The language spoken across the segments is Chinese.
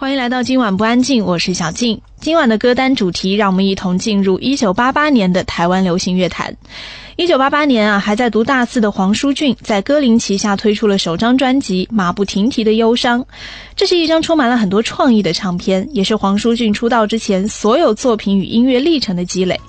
欢迎来到今晚不安静，我是小静。今晚的歌单主题，让我们一同进入一九八八年的台湾流行乐坛。一九八八年啊，还在读大四的黄舒骏，在歌林旗下推出了首张专辑《马不停蹄的忧伤》。这是一张充满了很多创意的唱片，也是黄舒骏出道之前所有作品与音乐历程的积累。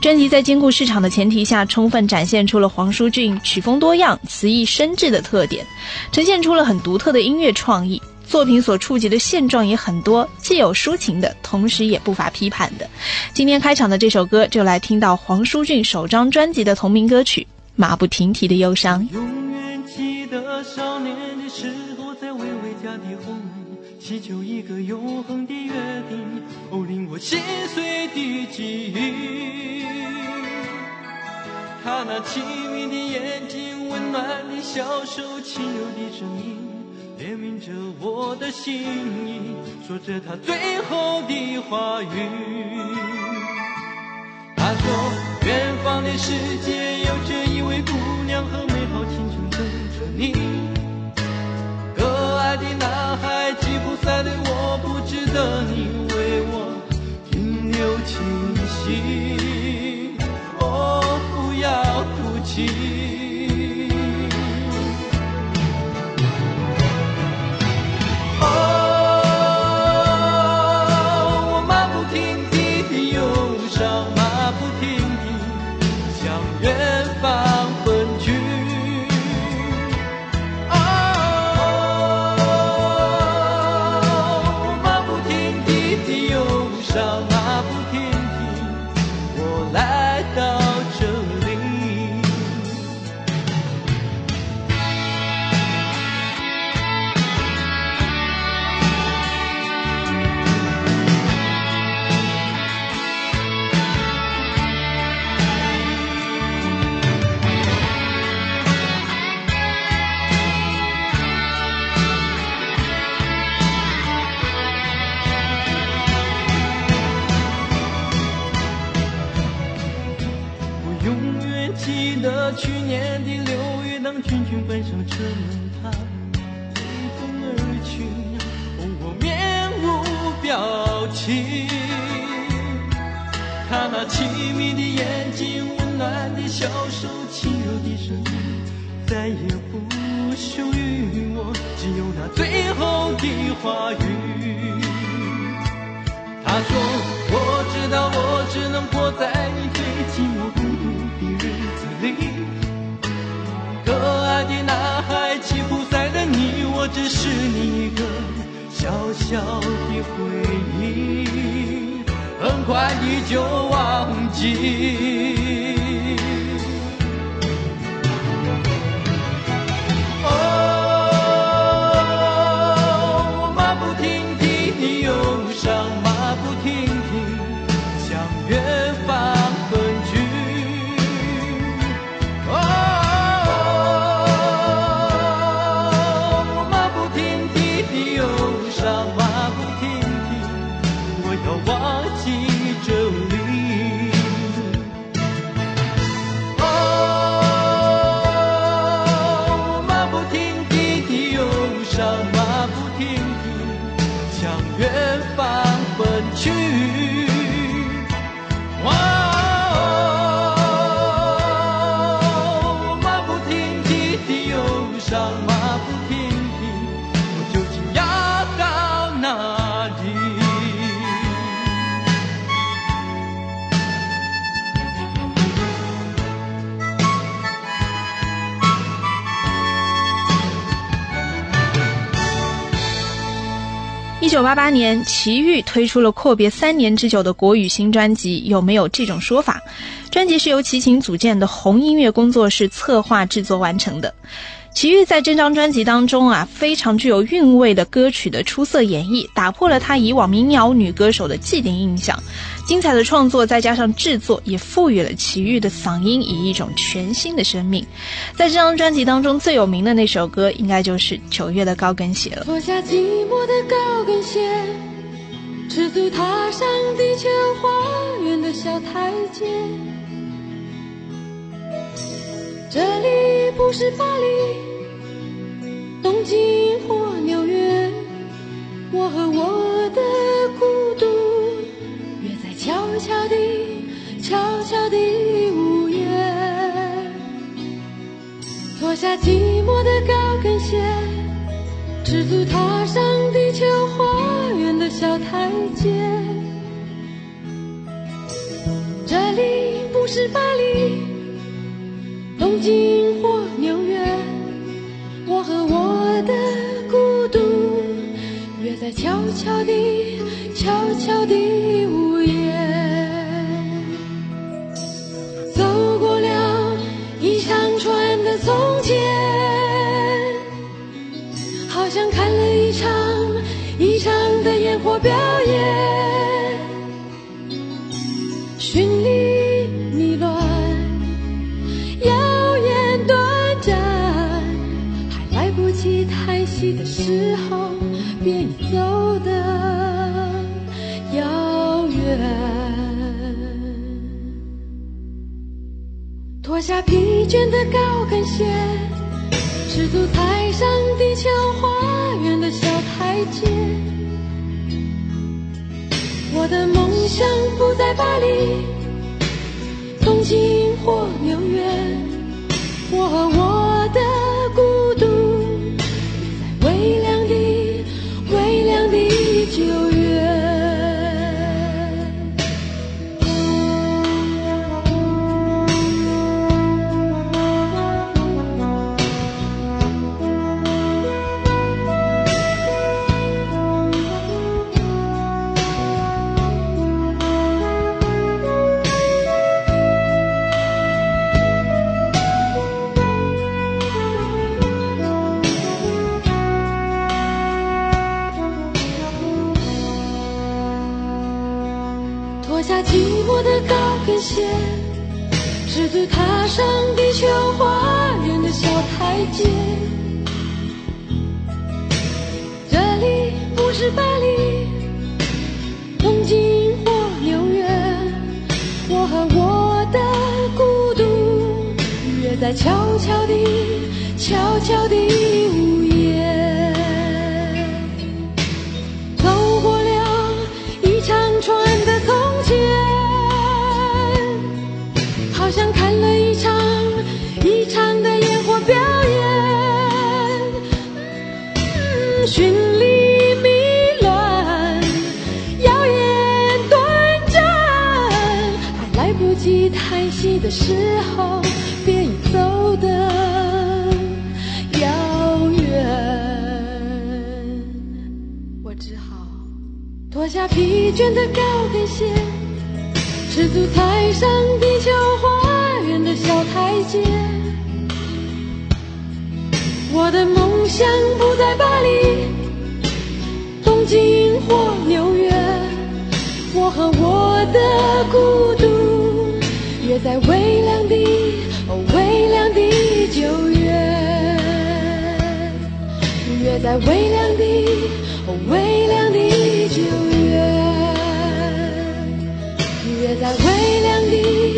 专辑在兼顾市场的前提下，充分展现出了黄舒骏曲风多样、词意深挚的特点，呈现出了很独特的音乐创意。作品所触及的现状也很多，既有抒情的，同时也不乏批判的。今天开场的这首歌，就来听到黄舒骏首张专辑的同名歌曲《马不停蹄的忧伤》。永远记得少年的时候，在微微家的后门，祈求一个永恒的约定，哦，令我心碎的记忆。他那清明的眼睛，温暖的小手，轻柔的声音。怜悯着我的心意，说着他最后的话语。他说，远方的世界有着一位姑娘和美好青春等着你。可爱的男孩吉普赛的我，不值得你为我停留清醒。哦，不要哭泣。九八八年，齐豫推出了阔别三年之久的国语新专辑。有没有这种说法？专辑是由齐秦组建的红音乐工作室策划制作完成的。齐豫在这张专辑当中啊，非常具有韵味的歌曲的出色演绎，打破了他以往民谣女歌手的既定印象。精彩的创作再加上制作，也赋予了齐豫的嗓音以一种全新的生命。在这张专辑当中，最有名的那首歌，应该就是《九月的高跟鞋》了。脱下寂寞的高跟鞋，赤足踏上地球花园的小台阶。这里不是巴黎、东京或纽约，我和我的孤独。悄悄地，悄悄地呜咽，脱下寂寞的高跟鞋，赤足踏上地球花园的小台阶。这里不是巴黎、东京或在悄悄地、悄悄地无言，下疲倦的高跟鞋，赤足踩上地球花园的小台阶。我的梦想不在巴黎、东京或纽约，我和我高跟鞋，赤足踏上地球花园的小台阶。这里不是巴黎、东京或纽约，我和我的孤独约在悄悄地、悄悄地午夜。脱下疲倦的高跟鞋，赤足踩上地球花园的小台阶。我的梦想不在巴黎、东京或纽约，我和我的孤独约在微凉的、哦微凉的九月。约在微凉的、哦微凉在微凉的、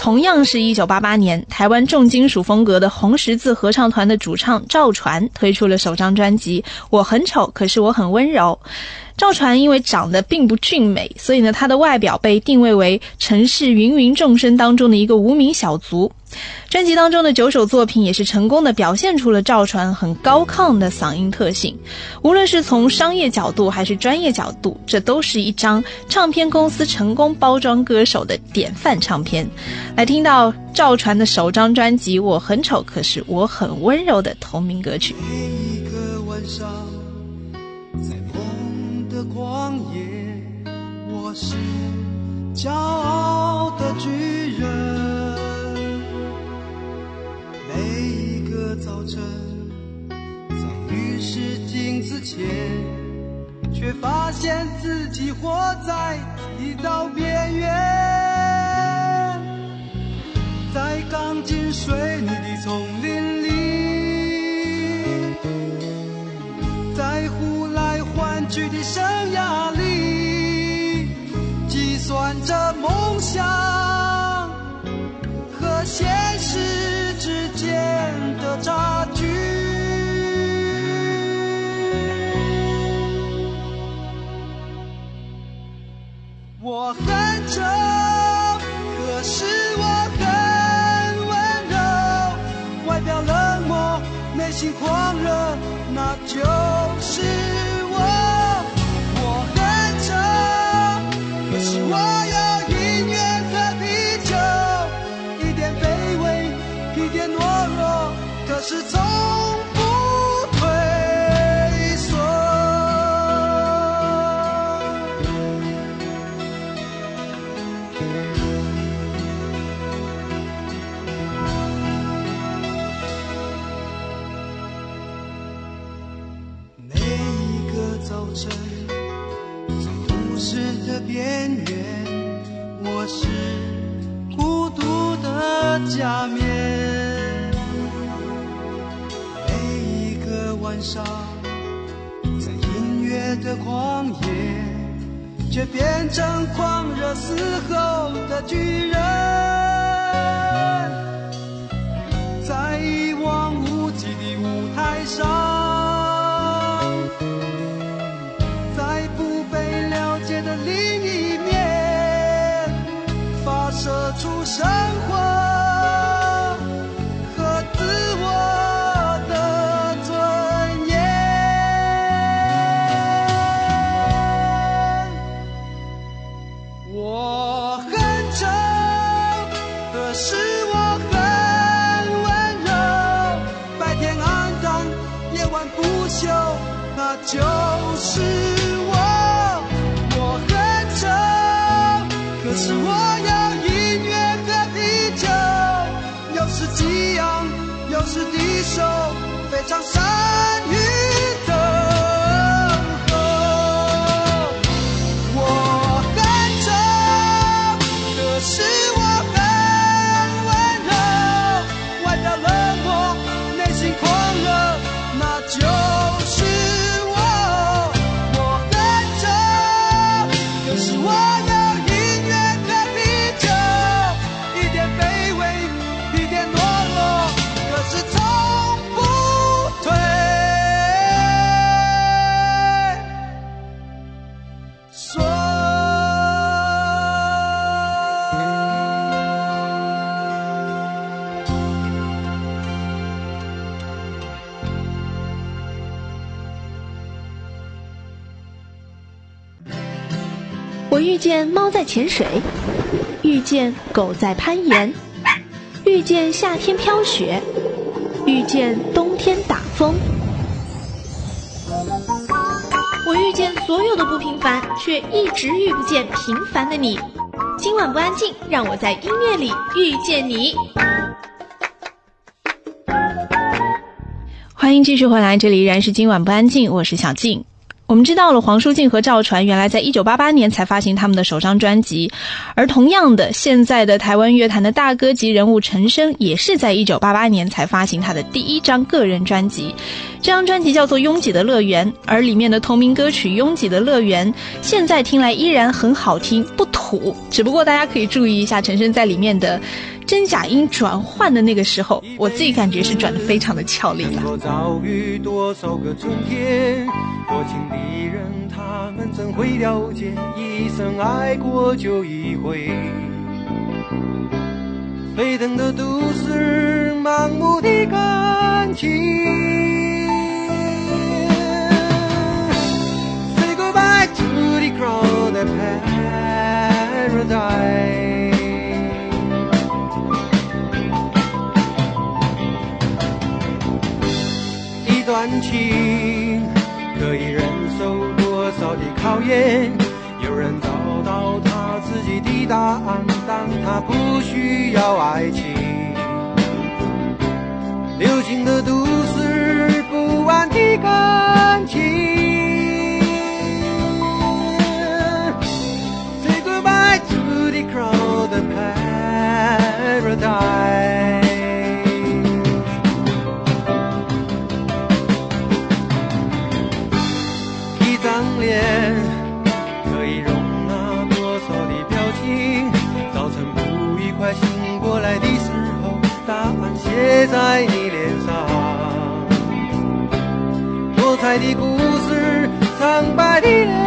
同样是一九八八年，台湾重金属风格的红十字合唱团的主唱赵传推出了首张专辑《我很丑，可是我很温柔》。赵传因为长得并不俊美，所以呢，他的外表被定位为城市芸芸众生当中的一个无名小卒。专辑当中的九首作品也是成功的表现出了赵传很高亢的嗓音特性。无论是从商业角度还是专业角度，这都是一张唱片公司成功包装歌手的典范唱片。来听到赵传的首张专辑《我很丑，可是我很温柔》的同名歌曲。每一个晚上，的旷野，我是骄傲的巨人。的早晨，在浴室镜子前，却发现自己活在一道边缘。在钢筋水泥的丛林里，在呼来唤去的生涯里，计算着梦想和现实的差距。我很丑，可是我很温柔，外表冷漠，内心狂热，那就潜水，遇见狗在攀岩，遇见夏天飘雪，遇见冬天打风。我遇见所有的不平凡，却一直遇不见平凡的你。今晚不安静，让我在音乐里遇见你。欢迎继续回来，这里依然是今晚不安静，我是小静。我们知道了，黄舒静和赵传原来在一九八八年才发行他们的首张专辑，而同样的，现在的台湾乐坛的大哥级人物陈升也是在一九八八年才发行他的第一张个人专辑。这张专辑叫做《拥挤的乐园》，而里面的同名歌曲《拥挤的乐园》现在听来依然很好听，不土。只不过大家可以注意一下陈升在里面的真假音转换的那个时候，我自己感觉是转的非常的俏丽了。能够遭遇多少个春天？多情的人，他们怎会了解？一生爱过就一回。沸腾的都市，盲目的感情。Say goodbye to the crowded paradise. 感情可以忍受多少的考验？有人找到他自己的答案，当他不需要爱情。流行的都市，不安的感情。Say goodbye to the crowded paradise. 在你脸上，多彩的故事，苍白的脸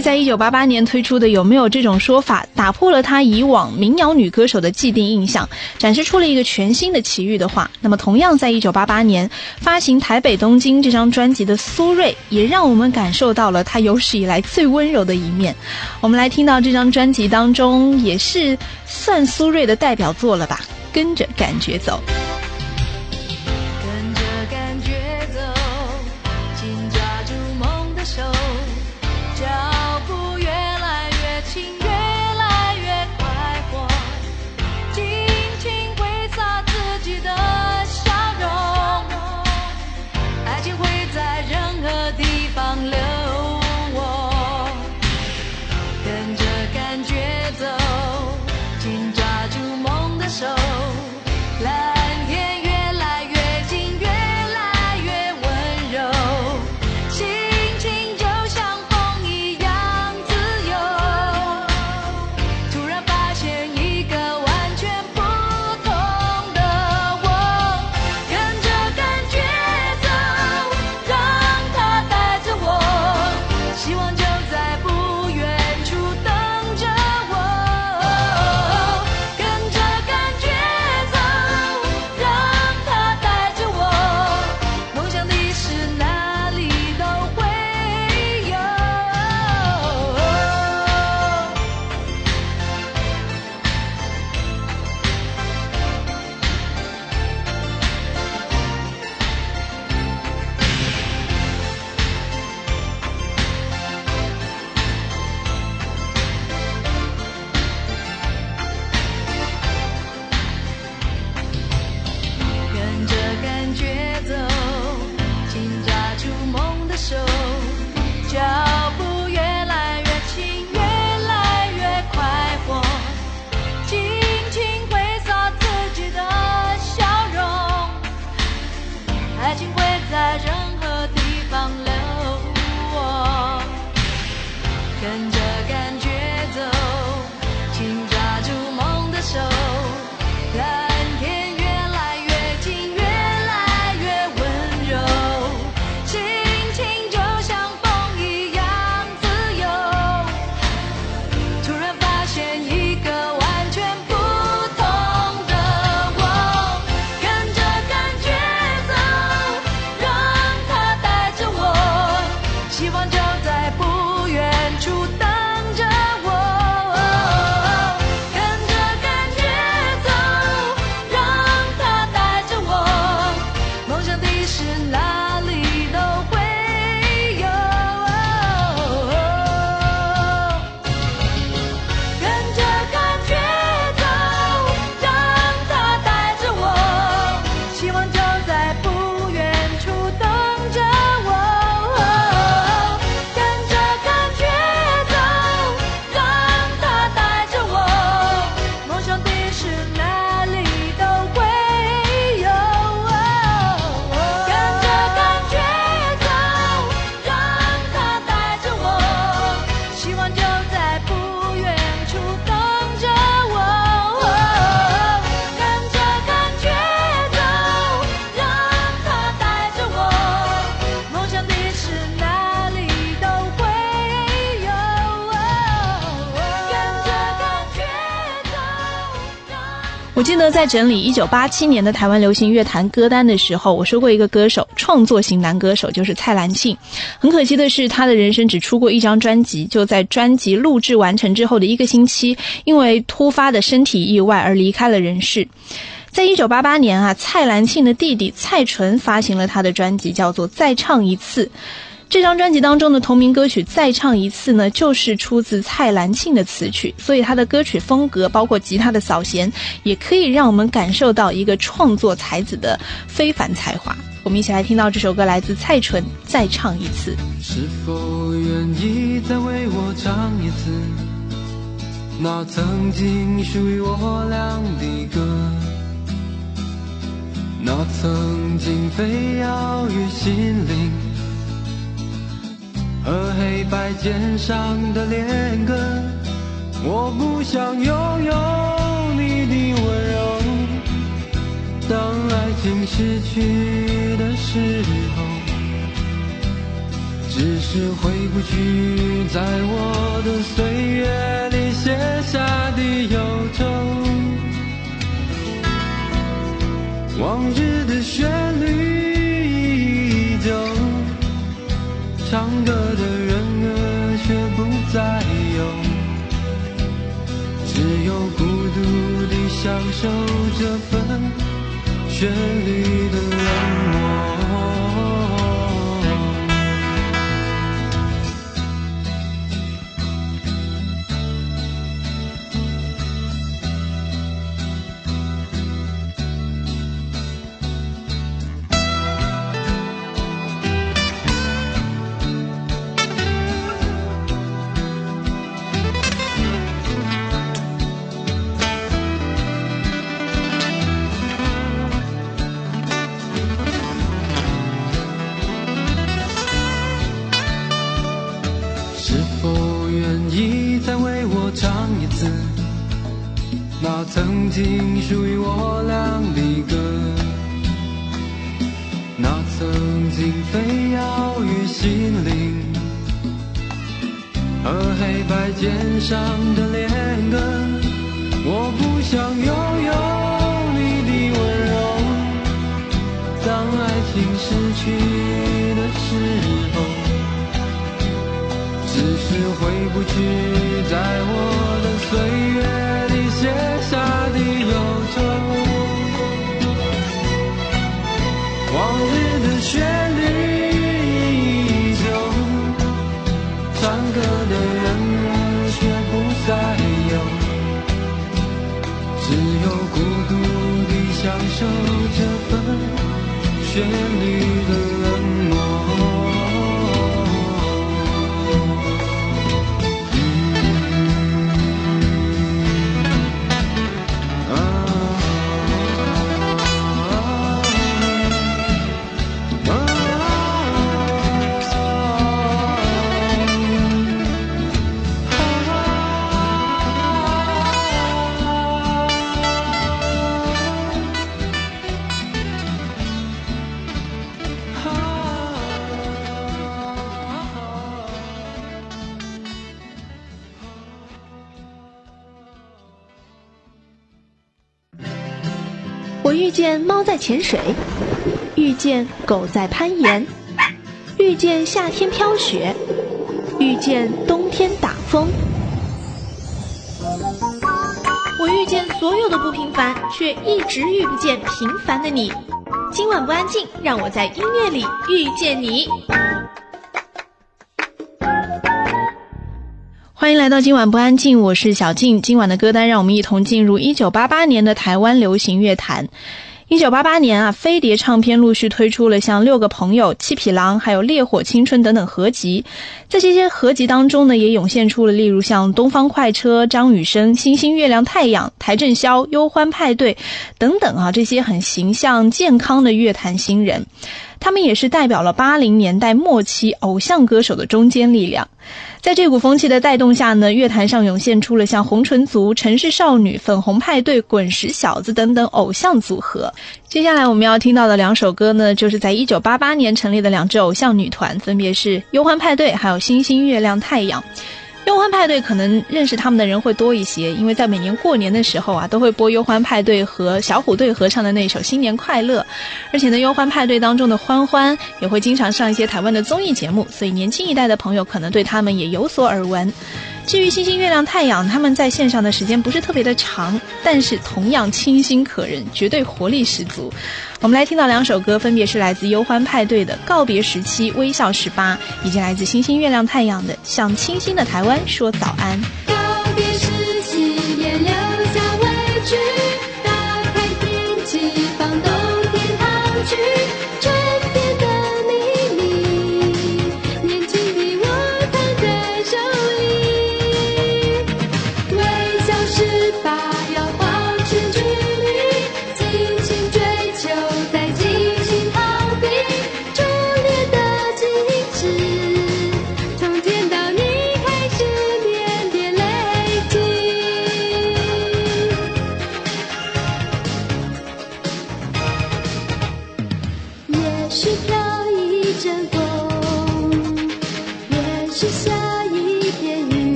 在一九八八年推出的有没有这种说法，打破了他以往民谣女歌手的既定印象，展示出了一个全新的奇遇的话，那么同样在一九八八年发行《台北东京》这张专辑的苏芮，也让我们感受到了她有史以来最温柔的一面。我们来听到这张专辑当中，也是算苏芮的代表作了吧，《跟着感觉走》。在整理一九八七年的台湾流行乐坛歌单的时候，我说过一个歌手，创作型男歌手就是蔡澜庆。很可惜的是，他的人生只出过一张专辑，就在专辑录制完成之后的一个星期，因为突发的身体意外而离开了人世。在一九八八年啊，蔡澜庆的弟弟蔡淳发行了他的专辑，叫做《再唱一次》。这张专辑当中的同名歌曲《再唱一次》呢，就是出自蔡澜庆的词曲，所以他的歌曲风格，包括吉他的扫弦，也可以让我们感受到一个创作才子的非凡才华。我们一起来听到这首歌，来自蔡淳，《再唱一次》。是否愿意再为我唱一次那曾经属于我俩的歌？那曾经飞遥于心灵。和黑白键上的恋歌，我不想拥有你的温柔。当爱情失去的时候，只是回不去在我的岁月里写下的忧愁。往日的旋律依旧。唱歌的人儿却不再有，只有孤独地享受这份旋律的冷漠。那曾经属于我俩的歌，那曾经飞遥于心灵，和黑白键上的恋歌，我不想拥有你的温柔。当爱情失去的时候，只是回不去在我的岁月旋潜水，遇见狗在攀岩，遇见夏天飘雪，遇见冬天打风。我遇见所有的不平凡，却一直遇不见平凡的你。今晚不安静，让我在音乐里遇见你。欢迎来到今晚不安静，我是小静。今晚的歌单，让我们一同进入一九八八年的台湾流行乐坛。一九八八年啊，飞碟唱片陆续推出了像《六个朋友》《七匹狼》还有《烈火青春》等等合集。在这些合集当中呢，也涌现出了例如像东方快车、张雨生、星星、月亮、太阳、邰正宵、忧欢派对等等啊，这些很形象健康的乐坛新人。他们也是代表了八零年代末期偶像歌手的中坚力量。在这股风气的带动下呢，乐坛上涌现出了像红唇族、城市少女、粉红派对、滚石小子等等偶像组合。接下来我们要听到的两首歌呢，就是在一九八八年成立的两支偶像女团，分别是忧欢派对还有星星、月亮、太阳。忧欢派对可能认识他们的人会多一些，因为在每年过年的时候啊，都会播忧欢派对和小虎队合唱的那首《新年快乐》，而且呢，忧欢派对当中的欢欢也会经常上一些台湾的综艺节目，所以年轻一代的朋友可能对他们也有所耳闻。至于星星、月亮、太阳，他们在线上的时间不是特别的长，但是同样清新可人，绝对活力十足。我们来听到两首歌，分别是来自忧欢派对的《告别时期微笑十八》，以及来自星星、月亮、太阳的《向清新的台湾说早安》。告别时期，别留下委屈，打开天气，放冬天糖去，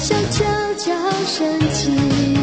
想悄悄升起。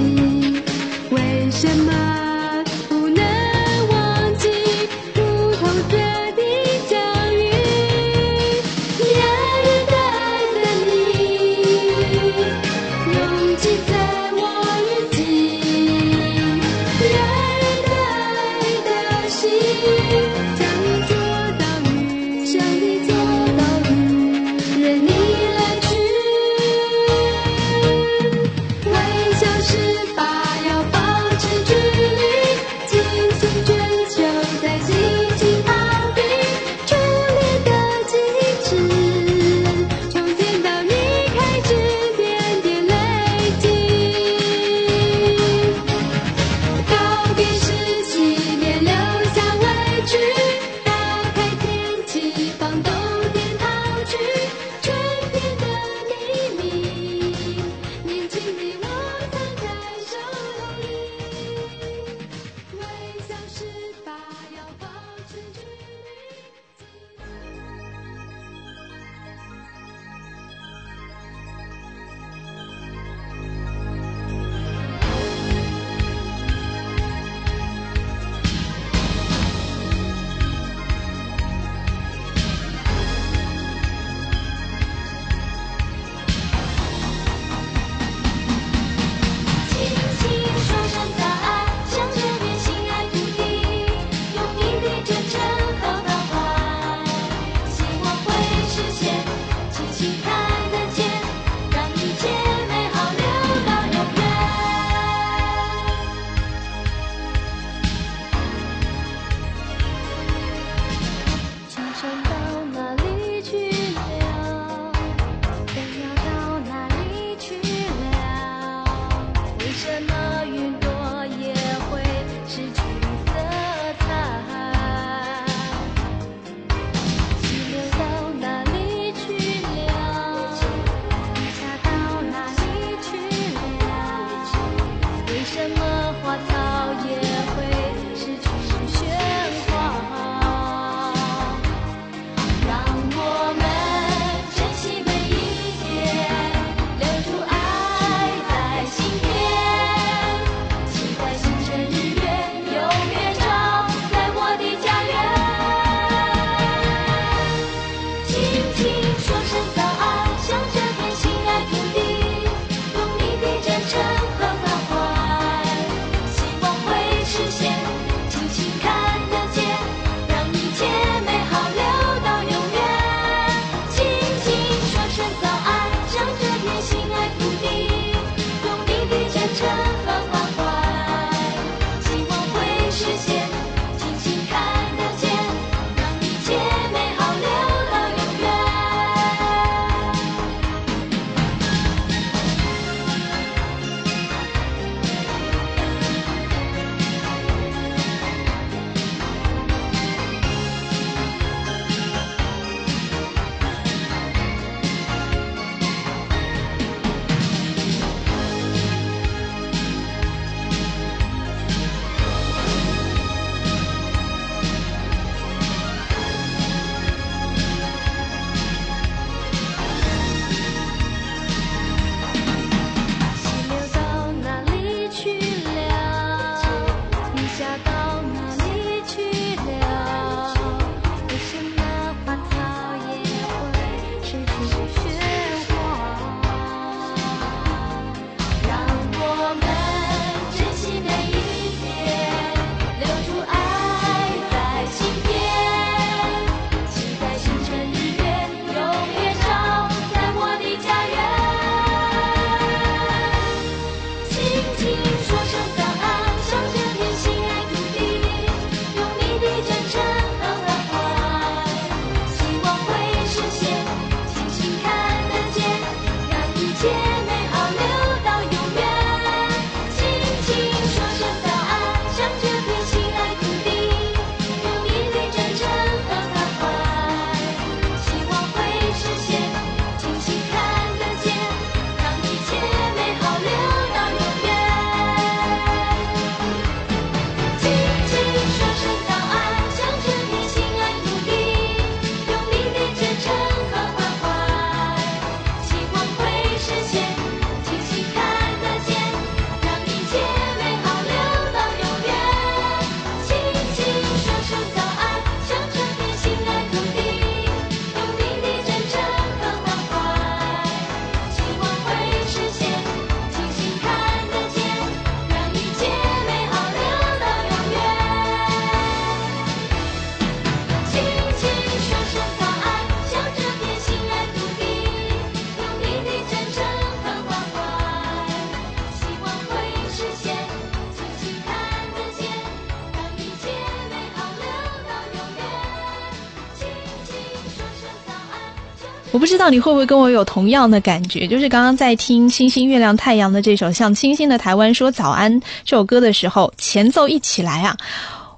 我不知道你会不会跟我有同样的感觉，就是刚刚在听《星星、月亮、太阳》的这首《向清新的台湾说早安》这首歌的时候，前奏一起来啊，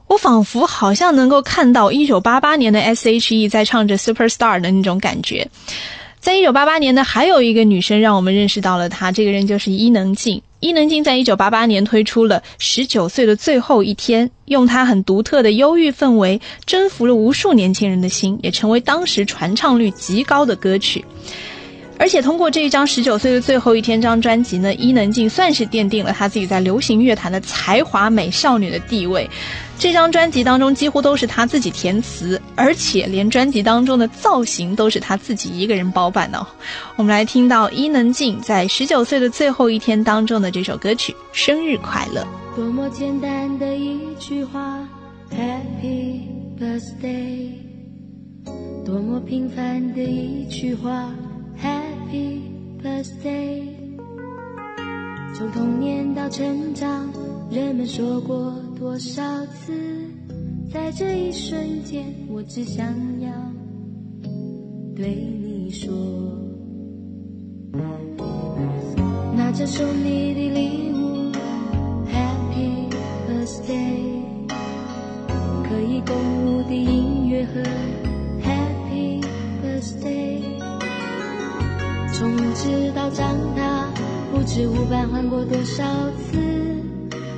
我仿佛好像能够看到一九八八年的 S.H.E 在唱着《Superstar》的那种感觉。在一九八八年呢，还有一个女生让我们认识到了她，这个人就是伊能静。伊能静在一九八八年推出了《十九岁的最后一天》，用她很独特的忧郁氛围征服了无数年轻人的心，也成为当时传唱率极高的歌曲。而且通过这一张《十九岁的最后一天》这张专辑呢，伊能静算是奠定了她自己在流行乐坛的才华美少女的地位。这张专辑当中几乎都是她自己填词，而且连专辑当中的造型都是她自己一个人包办的。我们来听到伊能静在《十九岁的最后一天》当中的这首歌曲《生日快乐》。多么简单的一句话，Happy Birthday。多么平凡的一句话，Happy，Happy Birthday。从童年到成长，人们说过多少次，在这一瞬间，我只想要对你说，拿着送你的礼物，Happy Birthday，可以共舞的音乐盒，Happy Birthday，从知道长大，不知无伴换过多少次，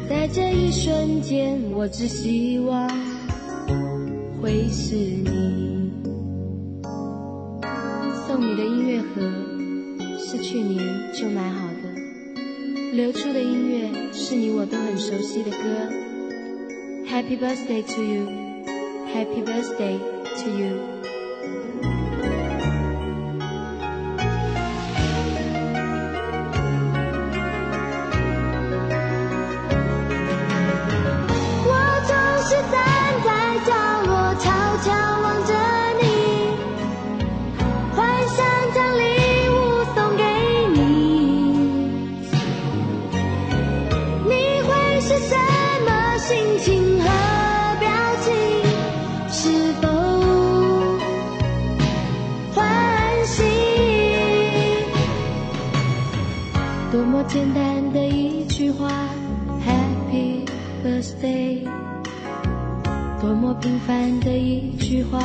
在这一瞬间，我只希望会是你。送你的音乐盒是去年就买好的，流出的音乐是你我都很熟悉的歌。Happy birthday to you, Happy birthday to you。简单的一句话，Happy Birthday。多么平凡的一句话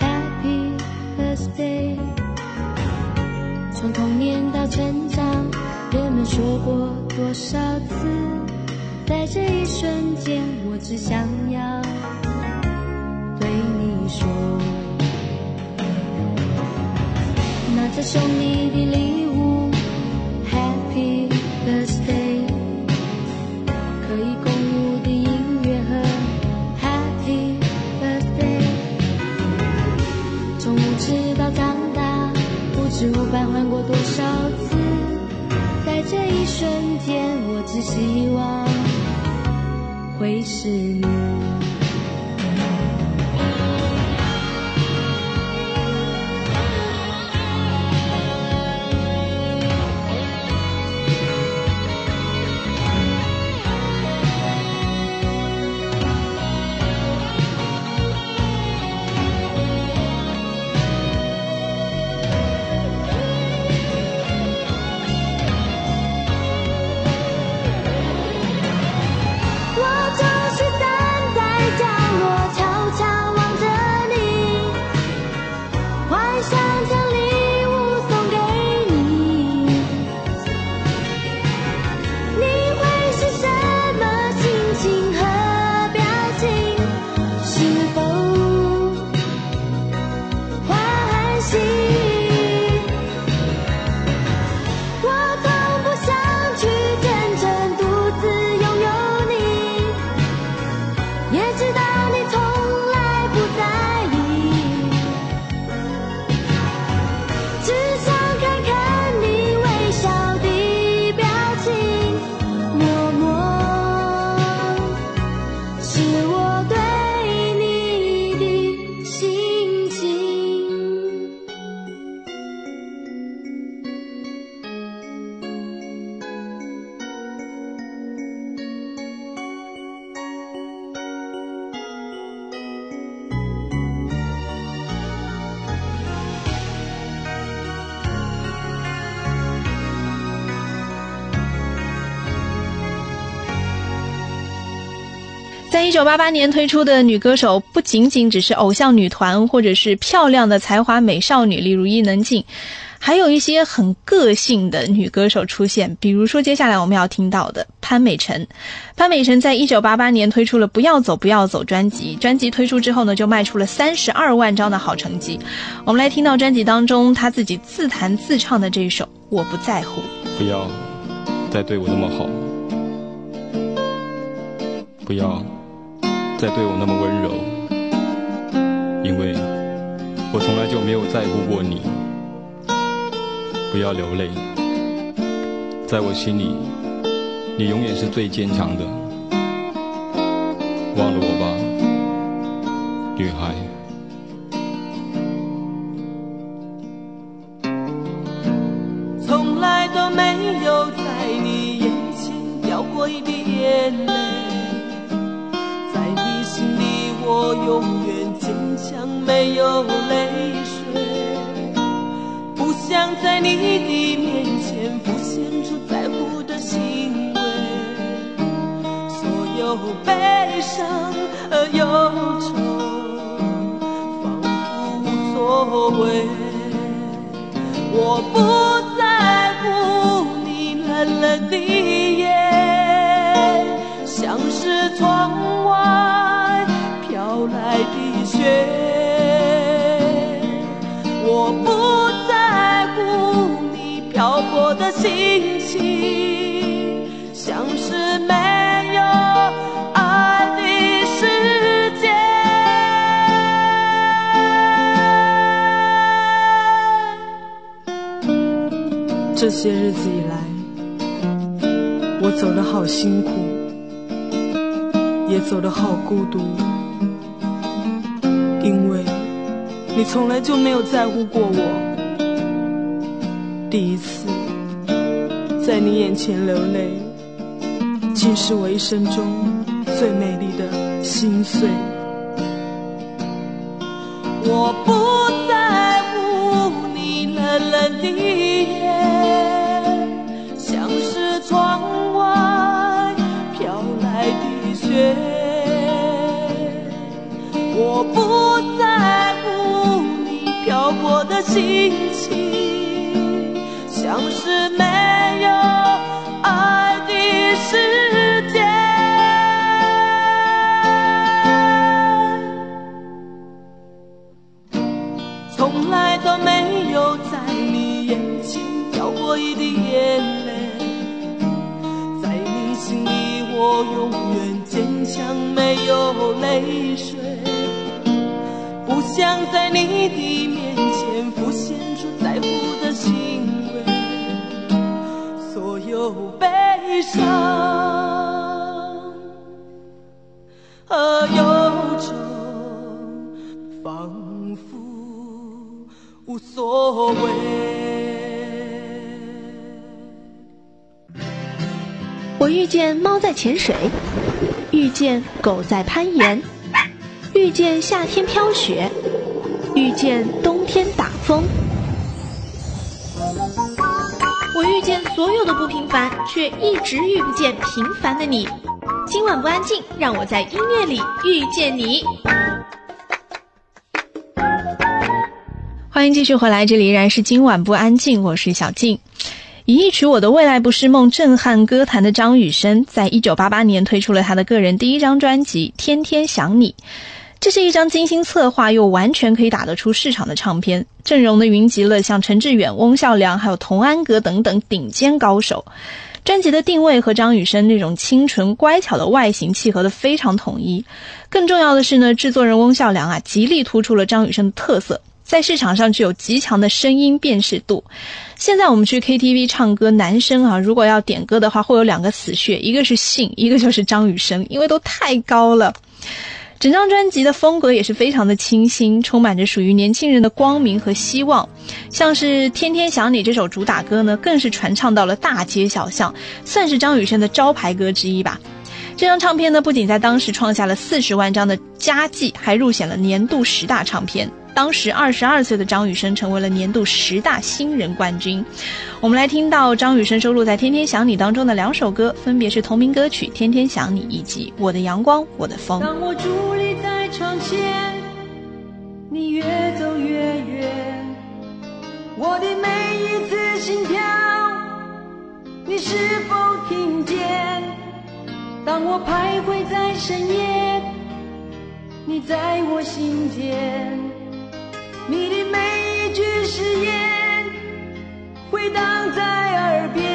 ，Happy Birthday。从童年到成长，人们说过多少次，在这一瞬间，我只想要对你说，拿着送你的礼物希望会是你。一九八八年推出的女歌手，不仅仅只是偶像女团，或者是漂亮的才华美少女，例如伊能静，还有一些很个性的女歌手出现。比如说，接下来我们要听到的潘美辰。潘美辰在一九八八年推出了《不要走，不要走》专辑，专辑推出之后呢，就卖出了三十二万张的好成绩。我们来听到专辑当中她自己自弹自唱的这一首《我不在乎》。不要再对我那么好，不要。再对我那么温柔，因为我从来就没有在乎过你。不要流泪，在我心里，你永远是最坚强的。忘了我吧，女孩。从来都没有在你眼前掉过一滴眼泪。我永远坚强，没有泪水，不想在你的面前浮现出在乎的行为，所有悲伤和忧愁仿佛无所谓，我不在乎你冷冷的眼，像是窗外。飘来的雪，我不在乎你漂泊的心情，像是没有爱的世界。这些日子以来，我走得好辛苦，也走得好孤独。你从来就没有在乎过我。第一次在你眼前流泪，竟是我一生中最美丽的心碎。泪水，不想在你的面前。浮现出在乎的行为，所有悲伤和忧愁，仿佛无所谓。遇见猫在潜水，遇见狗在攀岩，遇见夏天飘雪。遇见冬天打风，我遇见所有的不平凡，却一直遇不见平凡的你。今晚不安静，让我在音乐里遇见你。欢迎继续回来，这里依然是今晚不安静，我是小静。以一曲《我的未来不是梦》震撼歌坛的张雨生，在一九八八年推出了他的个人第一张专辑《天天想你》。这是一张精心策划又完全可以打得出市场的唱片，阵容呢云集了像陈志远、翁孝良，还有童安格等等顶尖高手。专辑的定位和张雨生那种清纯乖巧的外形契合的非常统一。更重要的是呢，制作人翁孝良啊，极力突出了张雨生的特色，在市场上具有极强的声音辨识度。现在我们去 KTV 唱歌，男生啊，如果要点歌的话，会有两个死穴，一个是姓，一个就是张雨生，因为都太高了。整张专辑的风格也是非常的清新，充满着属于年轻人的光明和希望。像是《天天想你》这首主打歌呢，更是传唱到了大街小巷，算是张雨生的招牌歌之一吧。这张唱片呢不仅在当时创下了四十万张的佳绩还入选了年度十大唱片。当时二十二岁的张雨生成为了年度十大新人冠军。我们来听到张雨生收录在天天想你当中的两首歌分别是同名歌曲天天想你以及我的阳光我的风。当我伫立在窗前你越走越远我的每一次心跳你是否当我徘徊在深夜，你在我心间，你的每一句誓言回荡在耳边。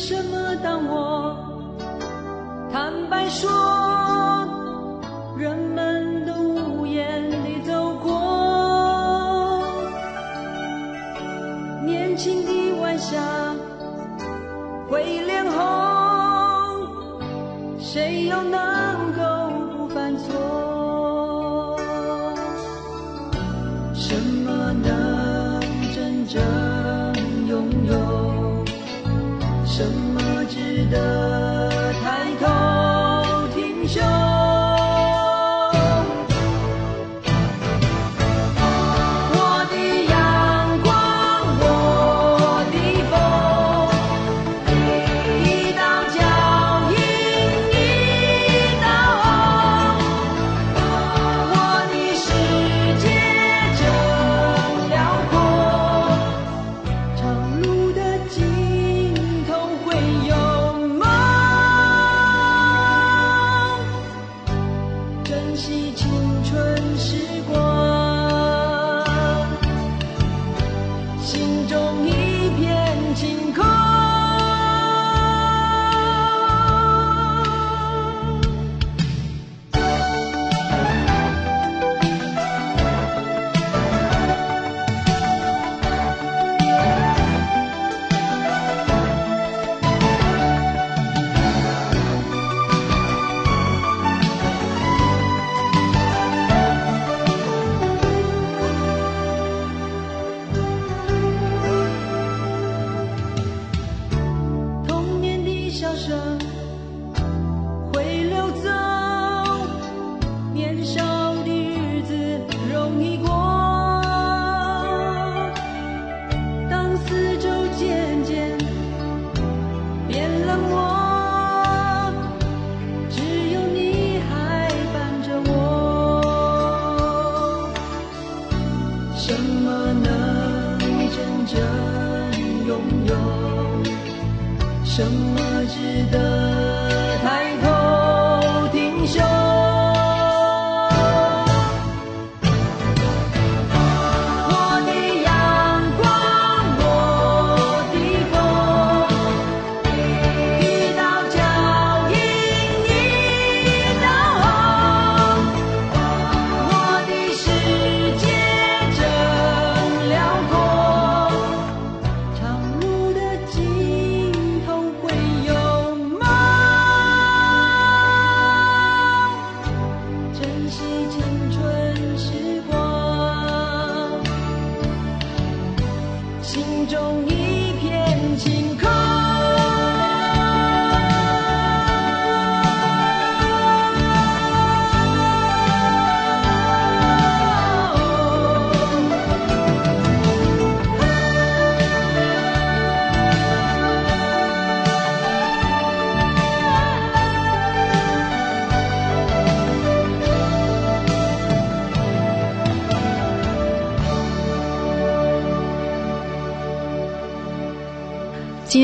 什么？当我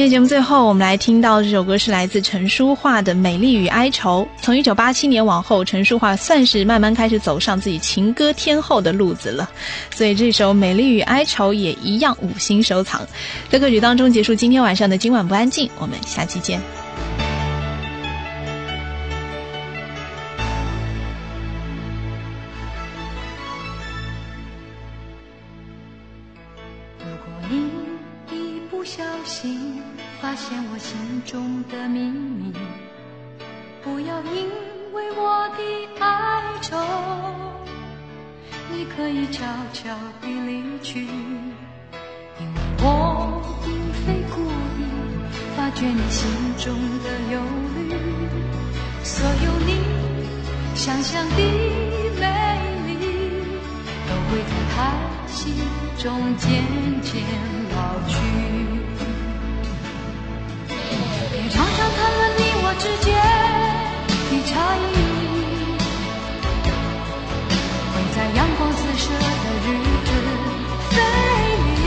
节目最后，我们来听到这首歌是来自陈淑桦的《美丽与哀愁》。从一九八七年往后，陈淑桦算是慢慢开始走上自己情歌天后的路子了，所以这首《美丽与哀愁》也一样五星收藏。在歌曲当中结束今天晚上的今晚不安静，我们下期见。的秘密，不要因为我的哀愁，你可以悄悄地离去，因为我并非故意发觉你心中的忧虑，所有你想象的美丽，都会在叹息中渐渐老去。我常常谈论你我之间的差异，会在阳光四射的日子飞离。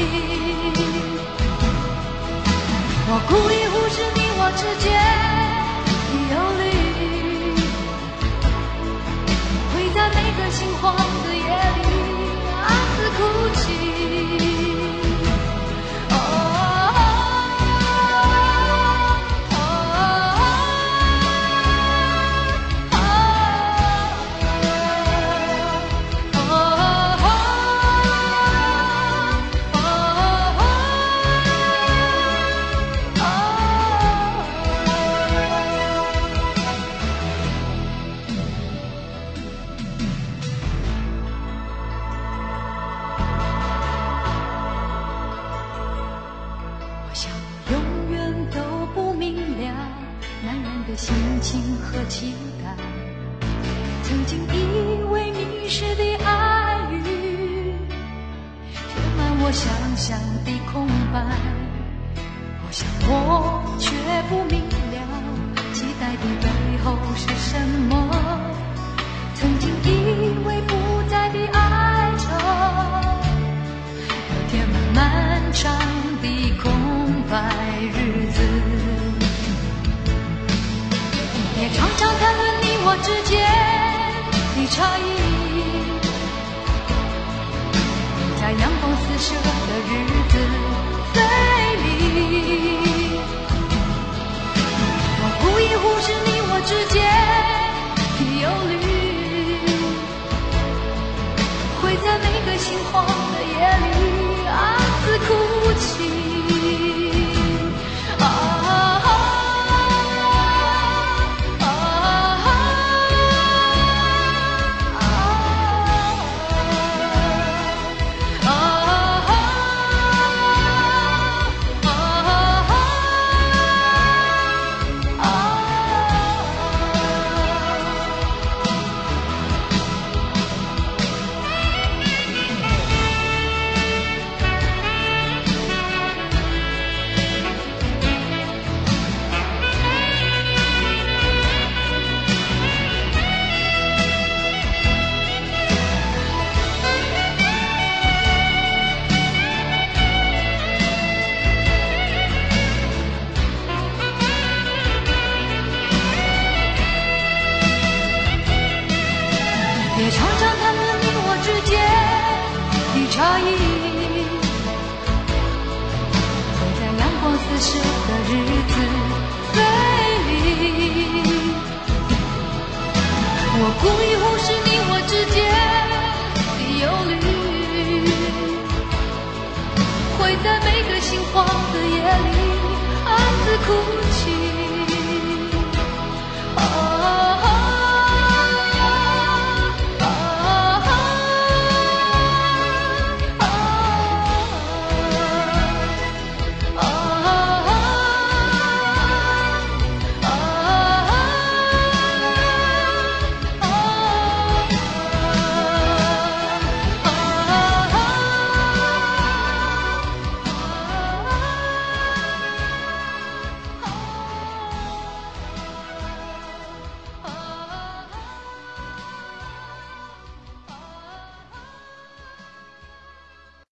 我故意忽视你我之间